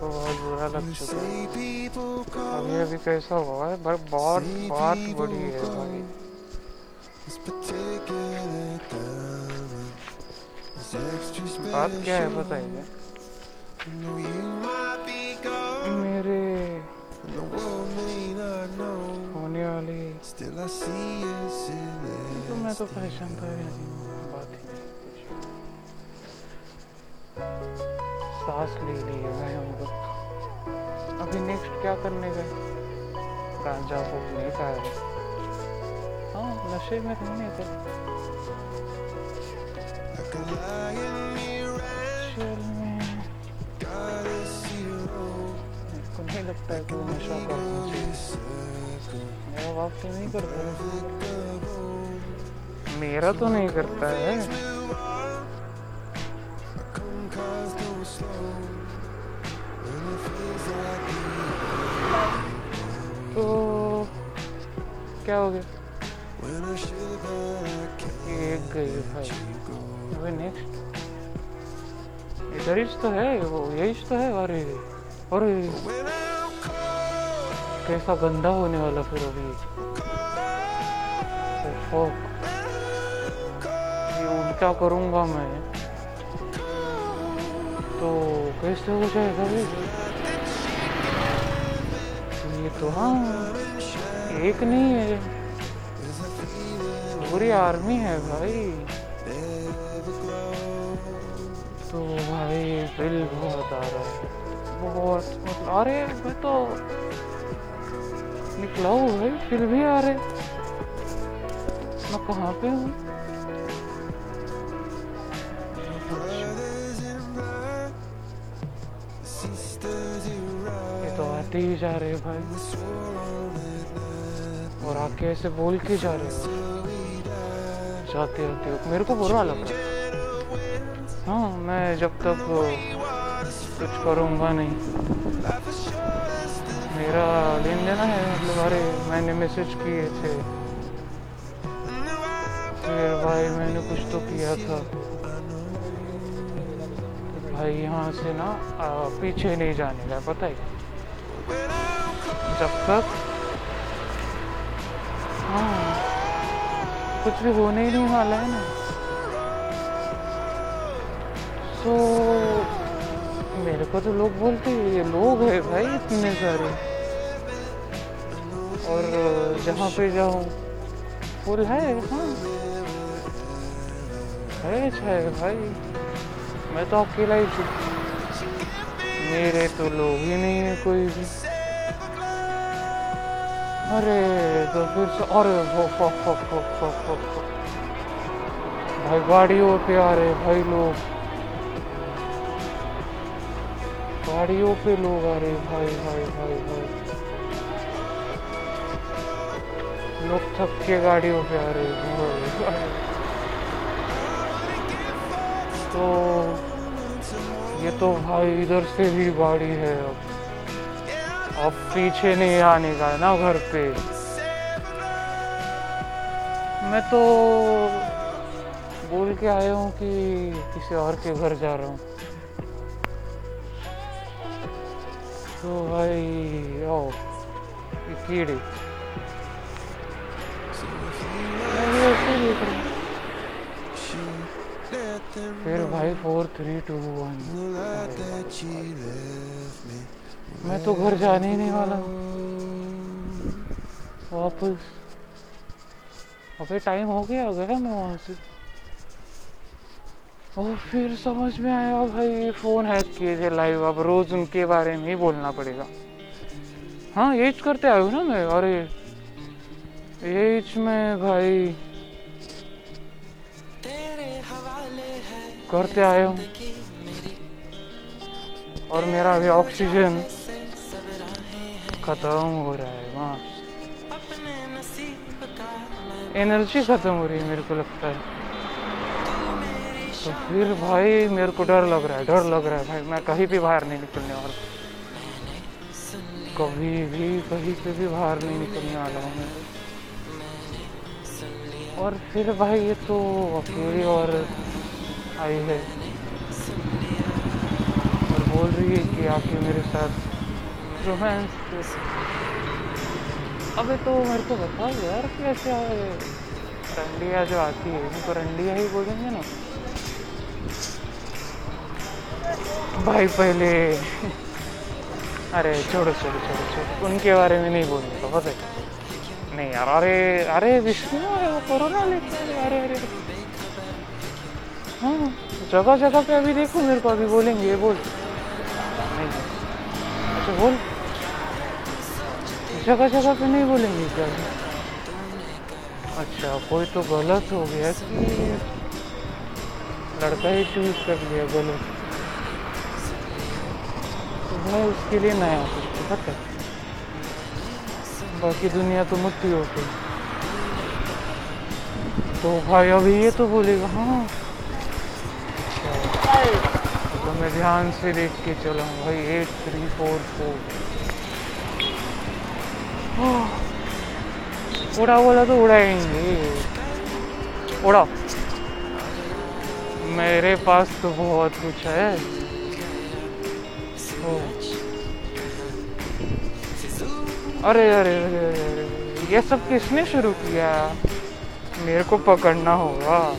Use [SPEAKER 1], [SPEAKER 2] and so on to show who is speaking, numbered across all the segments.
[SPEAKER 1] को बहुत बुरा लग चुका है। अभी अभी कैसा हुआ है? पर बहुत बात बड़ी है भाई। बात क्या है बताइए। मेरे होने वाली तो मैं तो परेशान था सांस ले ली है भाई हम अभी नेक्स्ट क्या करने गए? गांजा फूकने का है हाँ नशे में रहने का। को नहीं लगता है कोई नशा नहीं मेरा तो नहीं करता है। हो गया एक गई भाई। नेक्स्ट इधर ही तो है वो यही तो है अरे अरे। कैसा गंदा होने वाला फिर अभी। ओफो। ये उल्टा करूँगा मैं। तो कैसे हो जाएगा भाई ये तो हाँ। एक नहीं है। पूरी आर्मी है भाई। तो भाई बिल बहुत आ रहा है। बहुत मतलब अरे, मैं तो निकला हूँ भाई, फिर भी आ रहे मैं कहाँ पे हूँ? ये तो आते ही जा रहे भाई। और आके ऐसे बोल के जा रहे जाते हो। मेरे को बुरा लग रहा हाँ। मैं जब तक कुछ करूँगा नहीं। मेरा लेन देना है मतलब अरे, मैंने मैसेज किए थे। फिर भाई, मैंने कुछ तो किया था। भाई, यहाँ से ना पीछे नहीं जाने का, पता है? जब तक हाँ। कुछ भी होने ही नहीं वाला है ना। तो मेरे को तो लोग बोलते हैं, ये लोग है भाई इतने सारे। और जहाँ पे जाऊँ, फुल है हाँ। है छाए भाई। मैं तो अकेला ही हूँ। मेरे तो लोग ही नहीं है कोई भी। अरे तो फिर से अरे, हो हो हो हो हो हो भाई, गाड़ियों पे आ रहे भाई लोग। गाड़ियों पे लोग आ रहे भाई भाई भाई भाई। लोग थक के गाड़ियों पे आ रहे भाई तो ये तो भाई इधर से भी गाड़ी है अब। पीछे नहीं आने का है ना घर पे। मैं तो बोल के आया हूँ कि किसी और के घर जा रहा हूँ। तो भाई ओ कीड़े। फिर भाई फोर थ्री टू वन मैं तो घर जाने ही नहीं वाला। वापस। अबे टाइम हो गया गया मैं वहाँ से। और फिर समझ में आया भाई फ़ोन हैक किए थे लाइव अब रोज़ उनके बारे में ही बोलना पड़ेगा। हाँ एज करते आयो ना मैं? अरे एज में भाई। करते आया और मेरा अभी ऑक्सीजन खत्म हो रहा है वहाँ एनर्जी खत्म हो रही है, मेरे को लगता है। तो फिर भाई, मेरे को डर लग रहा है, डर लग रहा है भाई। मैं कहीं भी बाहर नहीं निकलने वाला। कभी भी, कहीं पे भी बाहर नहीं निकलने वाला हूँ मैं। और फिर भाई, ये तो अकेली और आई है। और बोल रही है कि आके मेरे साथ रोमांस अबे तो मेरे को बताओ यार कैसे है रंडिया जो आती है इनको रंडिया ही बोलेंगे ना? भाई पहले अरे छोड़ो छोड़ो छोड़ो छोड़ो। उनके बारे में नहीं बोलने का पता है। नहीं यार अरे अरे विष्णु है वो कोरोना आए, अरे अरे हाँ जगह जगह पे अभी देखो मेरे को अभी बोलेंगे ये बोल। नहीं। अच्छा बोल। जगह जगह पे नहीं बोलेंगे क्या? अच्छा कोई तो गलत हो गया कि लड़का ही चूज़ कर लिया गलत तो भाई उसके लिए नया कुछ पता बाकी दुनिया तो मुट्ठी हो गई। तो भाई अभी ये तो बोलेगा हाँ। तो मैं ध्यान से देख के चला हूँ भाई एट थ्री फोर फोर उड़ा बोला तो उड़ाएँगे उड़ा मेरे पास तो बहुत कुछ है। अरे अरे अरे अरे अरे। ये सब किसने शुरू किया? मेरे को पकड़ना होगा।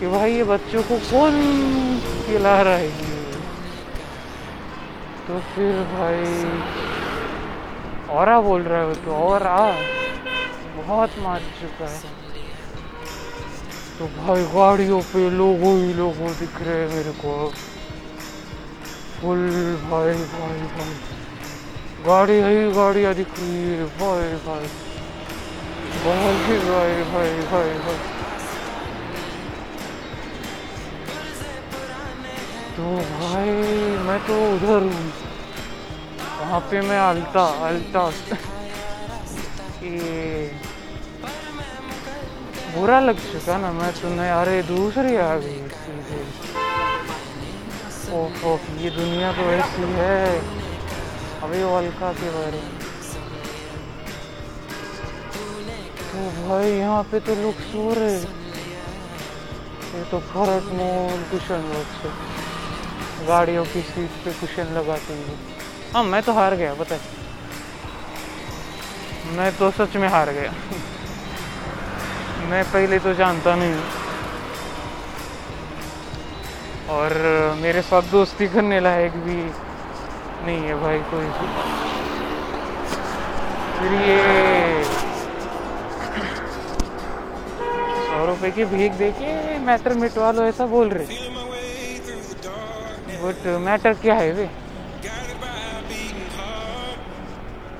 [SPEAKER 1] कि भाई ये बच्चों को कौन खिला रहा है? तो फिर भाई और बोल रहा है तो और आ बहुत मार चुका है। तो भाई गाड़ियों पे लोगों ही लोगों दिख रहे हैं मेरे को। फुल भाई भाई भाई। गाड़ी ही, गाड़ियाँ दिख रही है। भाई भाई। ही भाई भाई भाई भाई। तो भाई, मैं तो उधर हूँ। वहाँ पे मैं अलता ये बुरा लग चुका ना मैं तो नहीं अरे दूसरी आ गई ओह ओह, ये दुनिया तो ऐसी है। अभी अलका के बारे में तो भाई, यहाँ पे तो लोग सो रहे ये तो भरत मोहन कुशन लोग से। गाड़ियों की सीट पे कुशन लगाते हुए हाँ मैं तो हार गया, पता है। मैं तो सच में हार गया। मैं पहले तो जानता नहीं और मेरे साथ दोस्ती करने लायक भी नहीं है भाई कोई भी। फिर ये सौ रुपए की भीख देके मैटर मिटवा लो, ऐसा बोल रहे। बट मैटर क्या है वे?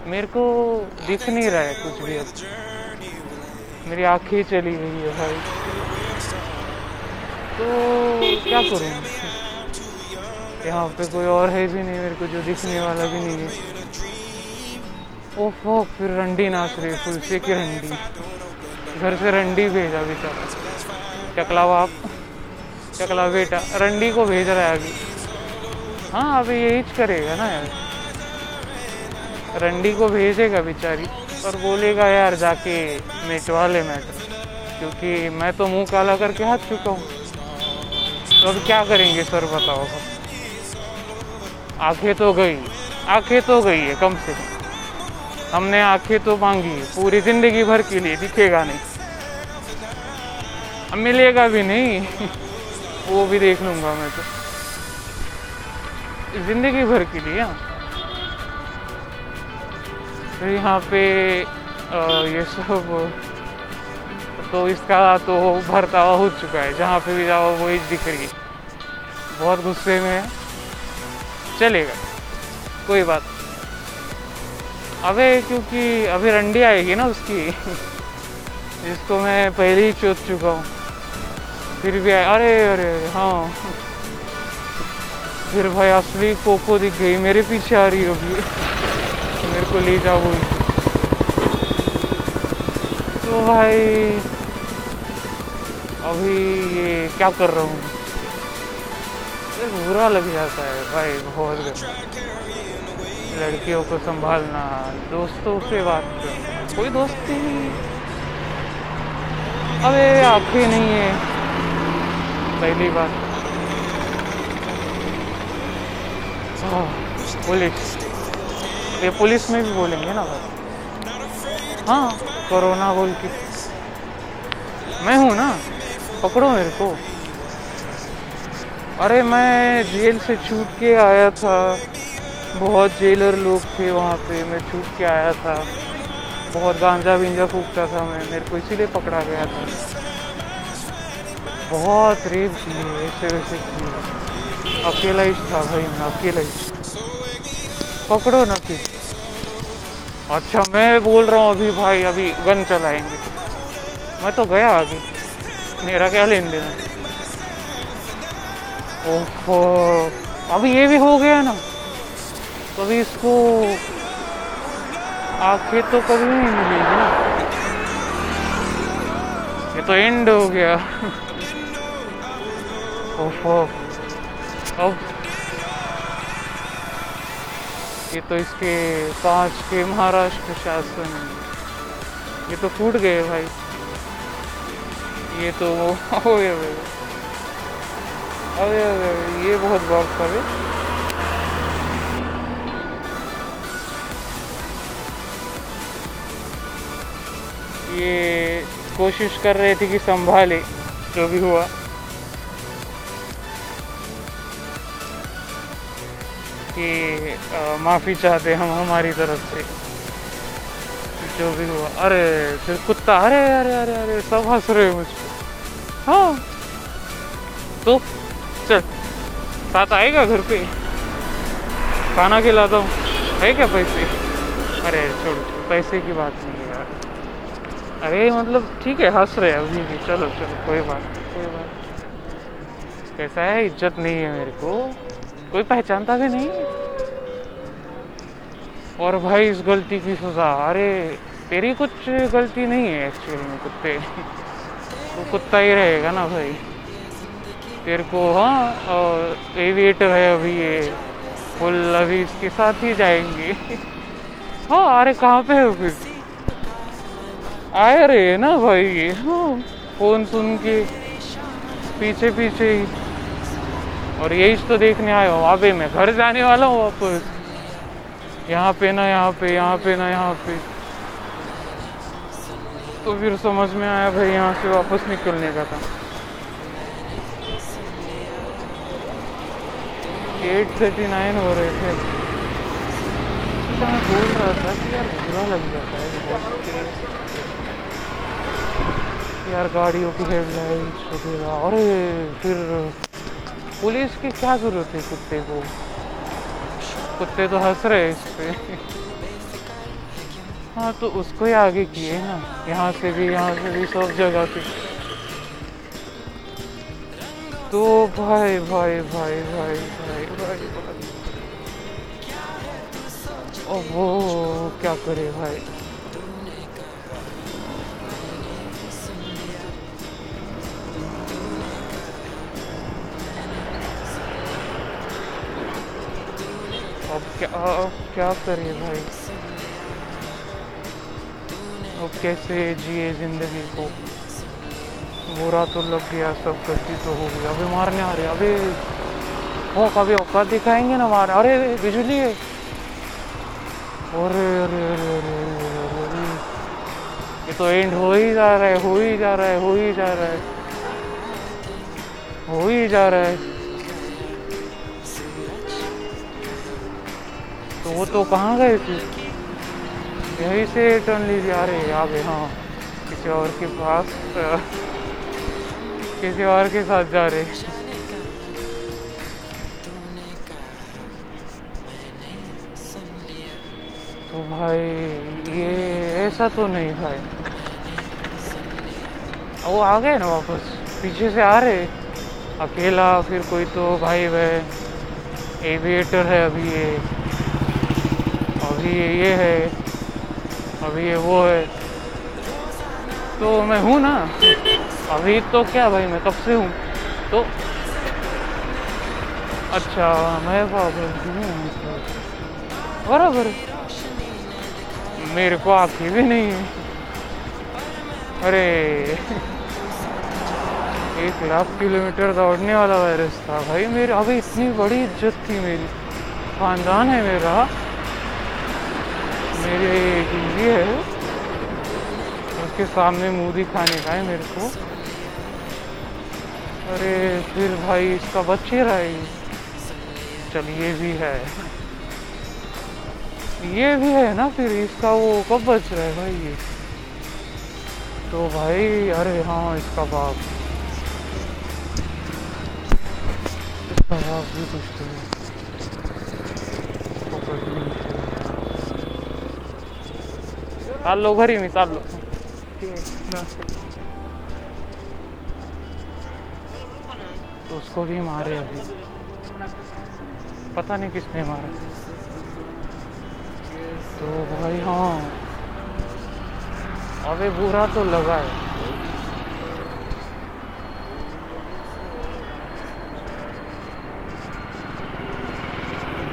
[SPEAKER 1] मेरे को दिख नहीं रहा है कुछ भी अब। मेरी आँखें चली गई है भाई। तो क्या करूँ? यहाँ पे कोई और है भी नहीं, मेरे को जो दिखने वाला भी नहीं है। ओफो फिर रंडी नाच रही फुल से की रंडी? घर से रंडी भेजा बेचारा। चकला बाप चकला बेटा, रंडी को भेज रहा है अभी। हाँ अभी यही करेगा ना यार। रंडी को भेजेगा बेचारी और बोलेगा, यार, जाके मिटवा ले मैटर क्योंकि मैं तो मुँह काला करके हाथ चुका हूँ। तो अब क्या करेंगे, सर, बताओ। आँखें तो गई, आँखें तो गई है कम से कम। हमने आँखें तो मांगी, पूरी ज़िंदगी भर के लिए दिखेगा नहीं। अब मिलेगा भी नहीं, वो भी देख लूँगा मैं तो। ज़िंदगी भर के लिए हाँ। तो यहाँ पे अ, ये सब तो इसका तो भरतावा हो चुका है जहाँ पे भी जाओ वही दिख रही है। बहुत गुस्से में है। चलेगा कोई बात अबे क्योंकि अभी रंडी आएगी ना उसकी जिसको मैं पहले ही चोत चुका हूँ। फिर भी आए अरे अरे हाँ। फिर भाई असली कोको दिख गई मेरे पीछे आ रही है मेरे को ले जाओ तो भाई अभी ये क्या कर रहा हूँ? बुरा लग जाता है भाई बहुत लड़कियों को संभालना दोस्तों से बात करना कोई दोस्ती अबे आँखें नहीं है। पहली बात। हाँ, ये पुलिस में भी बोलेंगे ना भाई हाँ कोरोना बोल के। मैं हूँ ना, पकड़ो मेरे को। अरे मैं जेल से छूट के आया था। बहुत जेलर लोग थे वहाँ पे, मैं छूट के आया था। बहुत गांजा विंजा फूकता था मैं, मेरे को इसीलिए पकड़ा गया था। बहुत रेप किए, ऐसे वैसे किए। अकेला ही था भाई मैं, अकेला ही। पकड़ो ना फिर। अच्छा मैं बोल रहा हूँ अभी भाई, अभी गन चलाएँगे। मैं तो गया आगे मेरा क्या लेन देना ओहो, अभी ये भी हो गया ना? कभी इसको आँखें तो कभी नहीं मिलेगी ना? ये तो एंड हो गया। ओहो, अब ये तो इसके कांच के महाराष्ट्र शासन ये तो फूट गए भाई। ये तो अबे अबे अबे अबे ये बहुत बॉक्स है ये कोशिश कर रहे थे कि संभाले, जो भी हुआ। कि माफ़ी चाहते हम हमारी तरफ़ से। जो भी हुआ। अरे, फिर कुत्ता, अरे अरे अरे अरे, सब हंस रहे मुझ पर हाँ। तो चल, साथ आएगा घर पे? खाना खिलाता हूँ। है क्या पैसे? अरे, छोड़, पैसे की बात नहीं है यार। अरे मतलब ठीक है, हंस रहे अभी भी। चलो चलो, कोई बात कोई बात कैसा है? इज़्ज़त नहीं है मेरे को। कोई पहचानता भी नहीं। और भाई इस गलती की सजा, अरे, तेरी कुछ गलती नहीं है एक्चुअली में कुत्ते। वो कुत्ता ही रहेगा ना भाई। तेरे को हाँ और एविएटर है अभी ये। फुल अभी इसके साथ ही जाएँगे। हाँ अरे कहाँ पे हो फिर? आए रहे ना भाई ये। हाँ फ़ोन सुन के पीछे पीछे ही। और यही तो देखने आया हूँ अबे मैं। घर जाने वाला हूँ वापस यहाँ पे ना, यहाँ पे यहाँ पे ना, यहाँ पे। तो फिर समझ में आया भाई, यहाँ से वापस निकलने का था। एट थर्टी नाइन हो रहे थे। तो मैं बोल रहा था कि यार बुरा लग जाता है। यार गाड़ियों की हेडलाइट्स वगैरह अरे, फिर पुलिस की क्या ज़रूरत है कुत्ते को? कुत्ते तो हंस रहे इस पे। हाँ तो उसको ही आगे किए ना। यहाँ से भी, यहाँ से भी सब जगह से तो भाई भाई भाई भाई भाई भाई भाई। ओ वो क्या करे भाई? क्या अब क्या करे भाई? अब कैसे जिए ज़िंदगी को? बुरा तो लग गया, सब गलती तो हो गई। अभी मारने आ रहे अभी वो कभी औकात दिखाएँगे ना मार अरे बिजली है। अरे अरे अरे अरे ये तो एंड हो ही जा रहा है, हो ही जा रहा है, हो ही जा रहा है। हो ही जा रहा है। वो तो कहाँ गए थे यहीं से टर्न लीजिए अरे आ गए हाँ किसी और के पास, किसी और के साथ जा रहे तो भाई, ये ऐसा तो नहीं भाई। वो आ गए ना वापस? पीछे से आ रहे? अकेला फिर कोई तो भाई वह एविएटर है अभी ये। अभी ये ये है। अभी ये वो है। तो मैं हूँ ना। अभी तो क्या भाई, मैं कब से हूँ? तो अच्छा मैं बराबर। मेरे को आँखें भी नहीं है। अरे। एक लाख किलोमीटर दौड़ने वाला वायरस था भाई मेरे। अभी इतनी बड़ी इज़्ज़त थी मेरी। खानदान है मेरा। मेरे बीवी है। उसके सामने मुँह खाने का है मेरे को। अरे, फिर भाई इसका बच्चे रहा चल, ये भी है। ये भी है ना फिर, इसका वो कब बच रहा है भाई? ये तो भाई, अरे हाँ इसका बाप। इसका बाप भी कुछ तो है चाललो घरी मी चाललो तो उसको भी मारे अभी. पता नहीं किसने मारा. तो भाई हाँ. अबे, बुरा तो लगा है.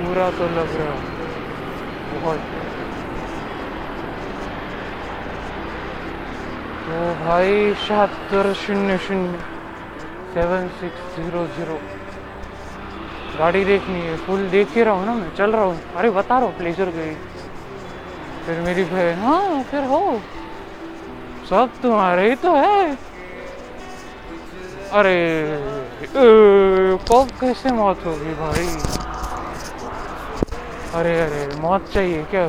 [SPEAKER 1] बुरा तो लग रहा बहुत. तो भाई शहत्तर शून्य शून्य। Seven six zero zero. गाड़ी देखनी है, फुल देख ही रहा हूँ ना मैं, चल रहा हूँ। अरे बता रहा हूँ प्लेजर गई फिर मेरी बहन हाँ फिर हो। सब तुम्हारे ही तो है। अरे कब कैसे मौत होगी भाई? अरे अरे, मौत चाहिए क्या?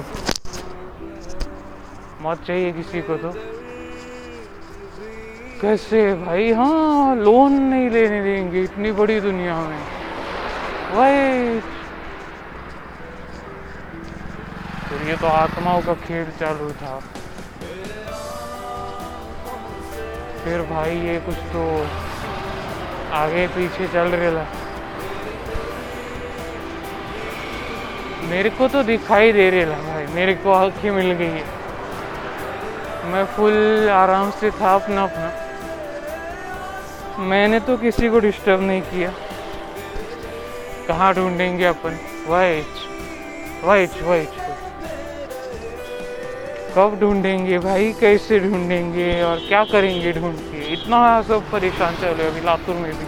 [SPEAKER 1] मौत चाहिए किसी को तो? कैसे भाई? हाँ लोन नहीं लेने देंगे, इतनी बड़ी दुनिया में। भाई फिर ये तो आत्माओं का खेल चालू था। फिर भाई ये कुछ तो आगे पीछे चल रहा मेरे को तो दिखाई दे रहा भाई, मेरे को आँखें मिल गई। है मैं फुल आराम से था अपना अपना मैंने तो किसी को डिस्टर्ब नहीं किया। कहाँ ढूंढेंगे अपन? वाइट वाइट वाइट कब ढूंढेंगे भाई? कैसे ढूंढेंगे? और क्या करेंगे ढूंढ के? इतना सब परेशान चल रहे अभी लातूर में भी।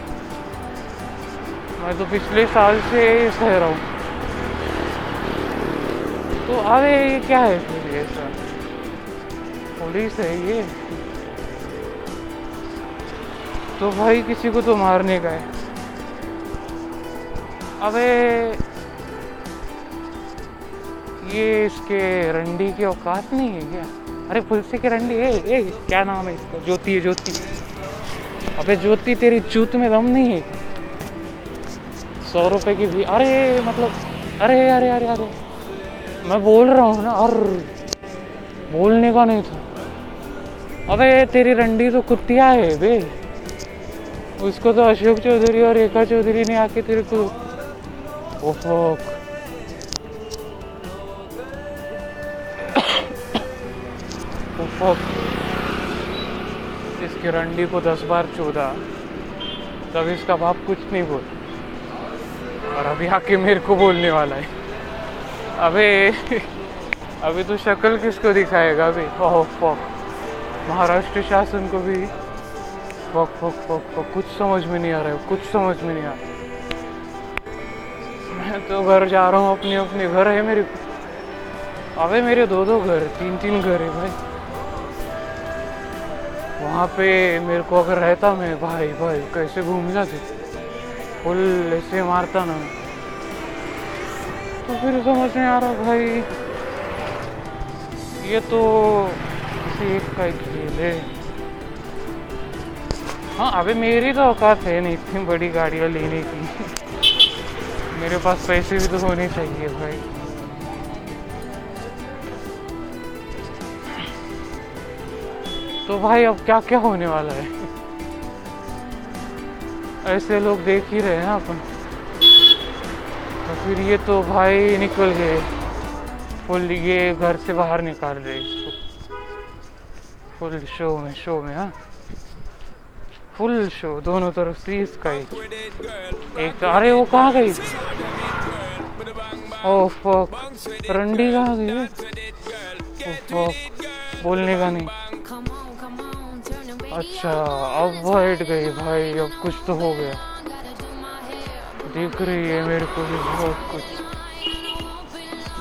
[SPEAKER 1] मैं तो पिछले साल से सह रहा हूँ तो अरे, ये क्या है? फिर सर पुलिस है ये। तो भाई किसी को तो मारने का है। अबे ये इसके रंडी की औकात नहीं है क्या? अरे पुलसे के रंडी है। ए, क्या नाम है इसका? ज्योति है ज्योति। अबे ज्योति तेरी जूत में दम नहीं है। सौ रुपए की भी अरे मतलब अरे अरे अरे अरे। मैं बोल रहा हूँ ना और बोलने का नहीं था। अबे तेरी रंडी तो कुत्तिया है बे। उसको तो अशोक चौधरी और रेखा चौधरी ने आके तेरे को ओहो रंडी को दस बार चौदह तब इसका बाप कुछ नहीं बोल। और अभी आके मेरे को बोलने वाला है। अबे, अभी तो शक्ल किसको दिखाएगा अभी? ओह महाराष्ट्र शासन को भी फक फक फक फक कुछ समझ में नहीं आ रहा है कुछ समझ में नहीं आ रहा मैं तो घर जा रहा हूँ, अपने अपने घर है मेरे अबे मेरे दो दो घर तीन तीन घर है भाई। वहाँ पे मेरे को अगर रहता मैं, भाई भाई, कैसे घूम जाते? फुल ऐसे मारता ना तो फिर समझ में आ रहा भाई। ये तो किसी एक का खेल है। हाँ अभी मेरी तो औकात है नहीं इतनी बड़ी गाड़ियाँ लेने की। मेरे पास पैसे भी तो होने चाहिए भाई। तो भाई अब क्या क्या होने वाला है? ऐसे लोग देख ही रहे हैं अपन। तो फिर ये तो भाई निकल गए। फुल ये घर से बाहर निकाल रहे इसको। फुल शो में शो में हाँ। फुल शो, दोनों तरफ़ से इसका ही एक तो अरे, वो कहाँ गई? ओह रंडी कहाँ गई? बोलने का नहीं। अच्छा अब वाइट गई भाई, अब कुछ तो हो गया। दिख रही है मेरे को भी बहुत कुछ।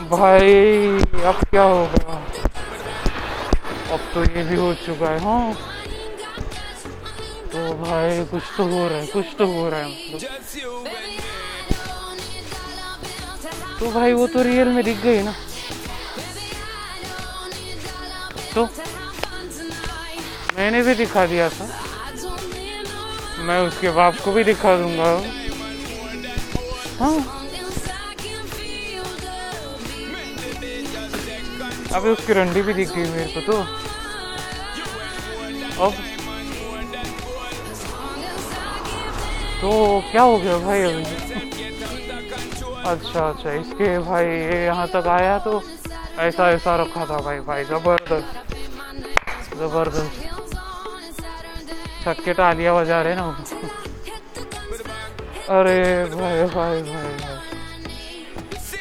[SPEAKER 1] भाई, अब क्या होगा? अब तो ये भी हो चुका है हाँ। तो भाई, कुछ तो हो रहा है, कुछ तो हो रहा है। तो भाई, वो तो रियल में दिख गई ना। तो मैंने भी दिखा दिया था। मैं उसके बाप को भी दिखा दूँगा। हाँ। अभी उसकी रंडी भी दिख गई मेरे को तो। तो क्या हो गया भाई अभी? अच्छा अच्छा इसके भाई ये यहाँ तक आया तो ऐसा ऐसा रखा था भाई भाई, ज़बरदस्त ज़बरदस्त। छक्के के तालियाँ बजा रहे ना। अरे भाई भाई भाई भाई।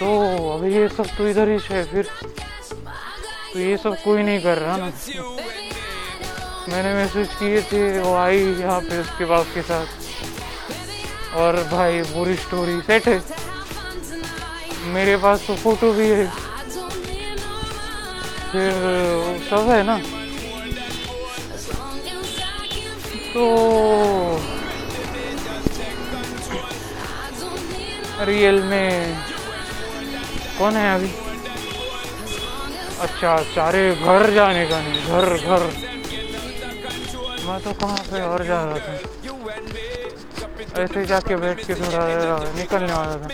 [SPEAKER 1] तो अभी ये सब तो इधर ही है, फिर तो ये सब कोई नहीं कर रहा ना। मैंने मैसेज किए थे, वो आई यहाँ पे उसके बाप के साथ। और भाई पूरी स्टोरी सेट है। मेरे पास तो फ़ोटो भी है। फिर, सब है ना? तो रियल में कौन है अभी? अच्छा सारे घर जाने का नहीं, घर घर। मैं तो कहाँ पे और जा रहा था? ऐसे जाके बैठ के थोड़ा निकलने वाला था।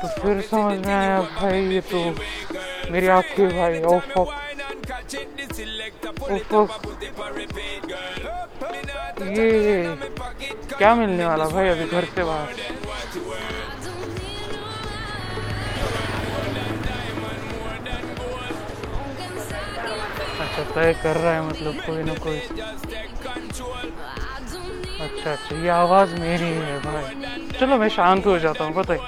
[SPEAKER 1] तो फिर समझ में आया, भाई, ये तो मेरी आँखें भाई ओ फक ये क्या मिलने वाला भाई अभी घर से बाहर? अच्छा तय कर रहा है मतलब कोई ना कोई। अच्छा अच्छा ये आवाज़ मेरी है भाई। चलो, मैं शांत हो जाता हूँ, पता है।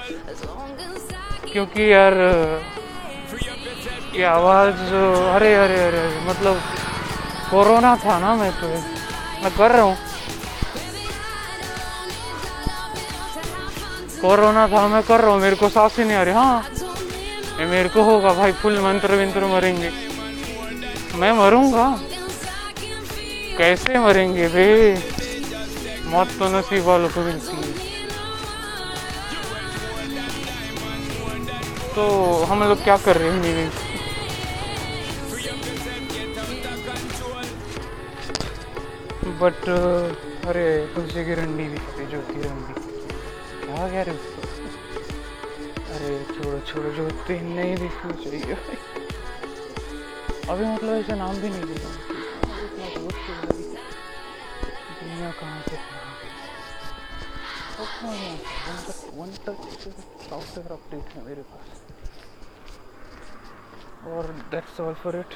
[SPEAKER 1] क्योंकि यार, ये आवाज़, अरे अरे अरे मतलब कोरोना था ना मैं तो। मैं कर रहा हूँ। कोरोना था, मैं कर रहा हूँ, मेरे को सांस ही नहीं आ रही। हाँ ये मेरे को होगा भाई, फुल मंत्र विंत्र मरेंगे। मैं मरूँगा? कैसे मरेंगे बे मौत तो नसीब वालों को मिलती है। तो हम लोग क्या कर रहे हैं बट अरे, तुलसी की रंडी भी जो की रंडी। आ गया रे अरे, छोड़ो छोड़ो जो तीन नहीं दिखनी चाहिए अभी मतलब ऐसे नाम भी नहीं दिया वन टच सॉफ्टवेयर अपडेट है मेरे पास और that's all for it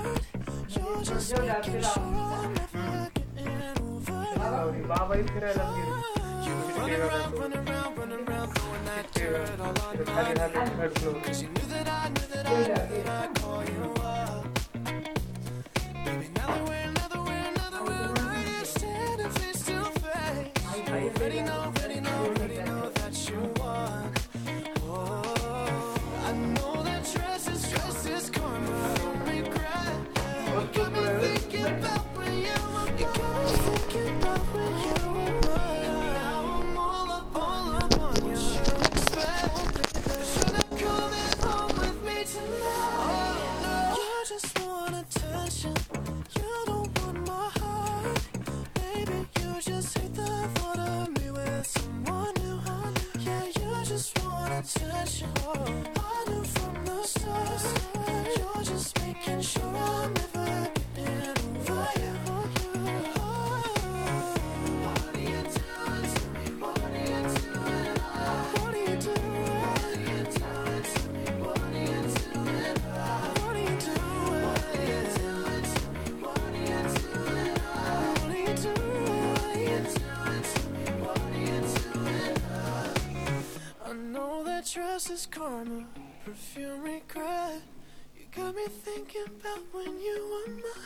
[SPEAKER 2] Running around, running around, running around. Cause you knew that I knew that I knew that I'd call you. perfume regret. You got me thinking about when you were mine.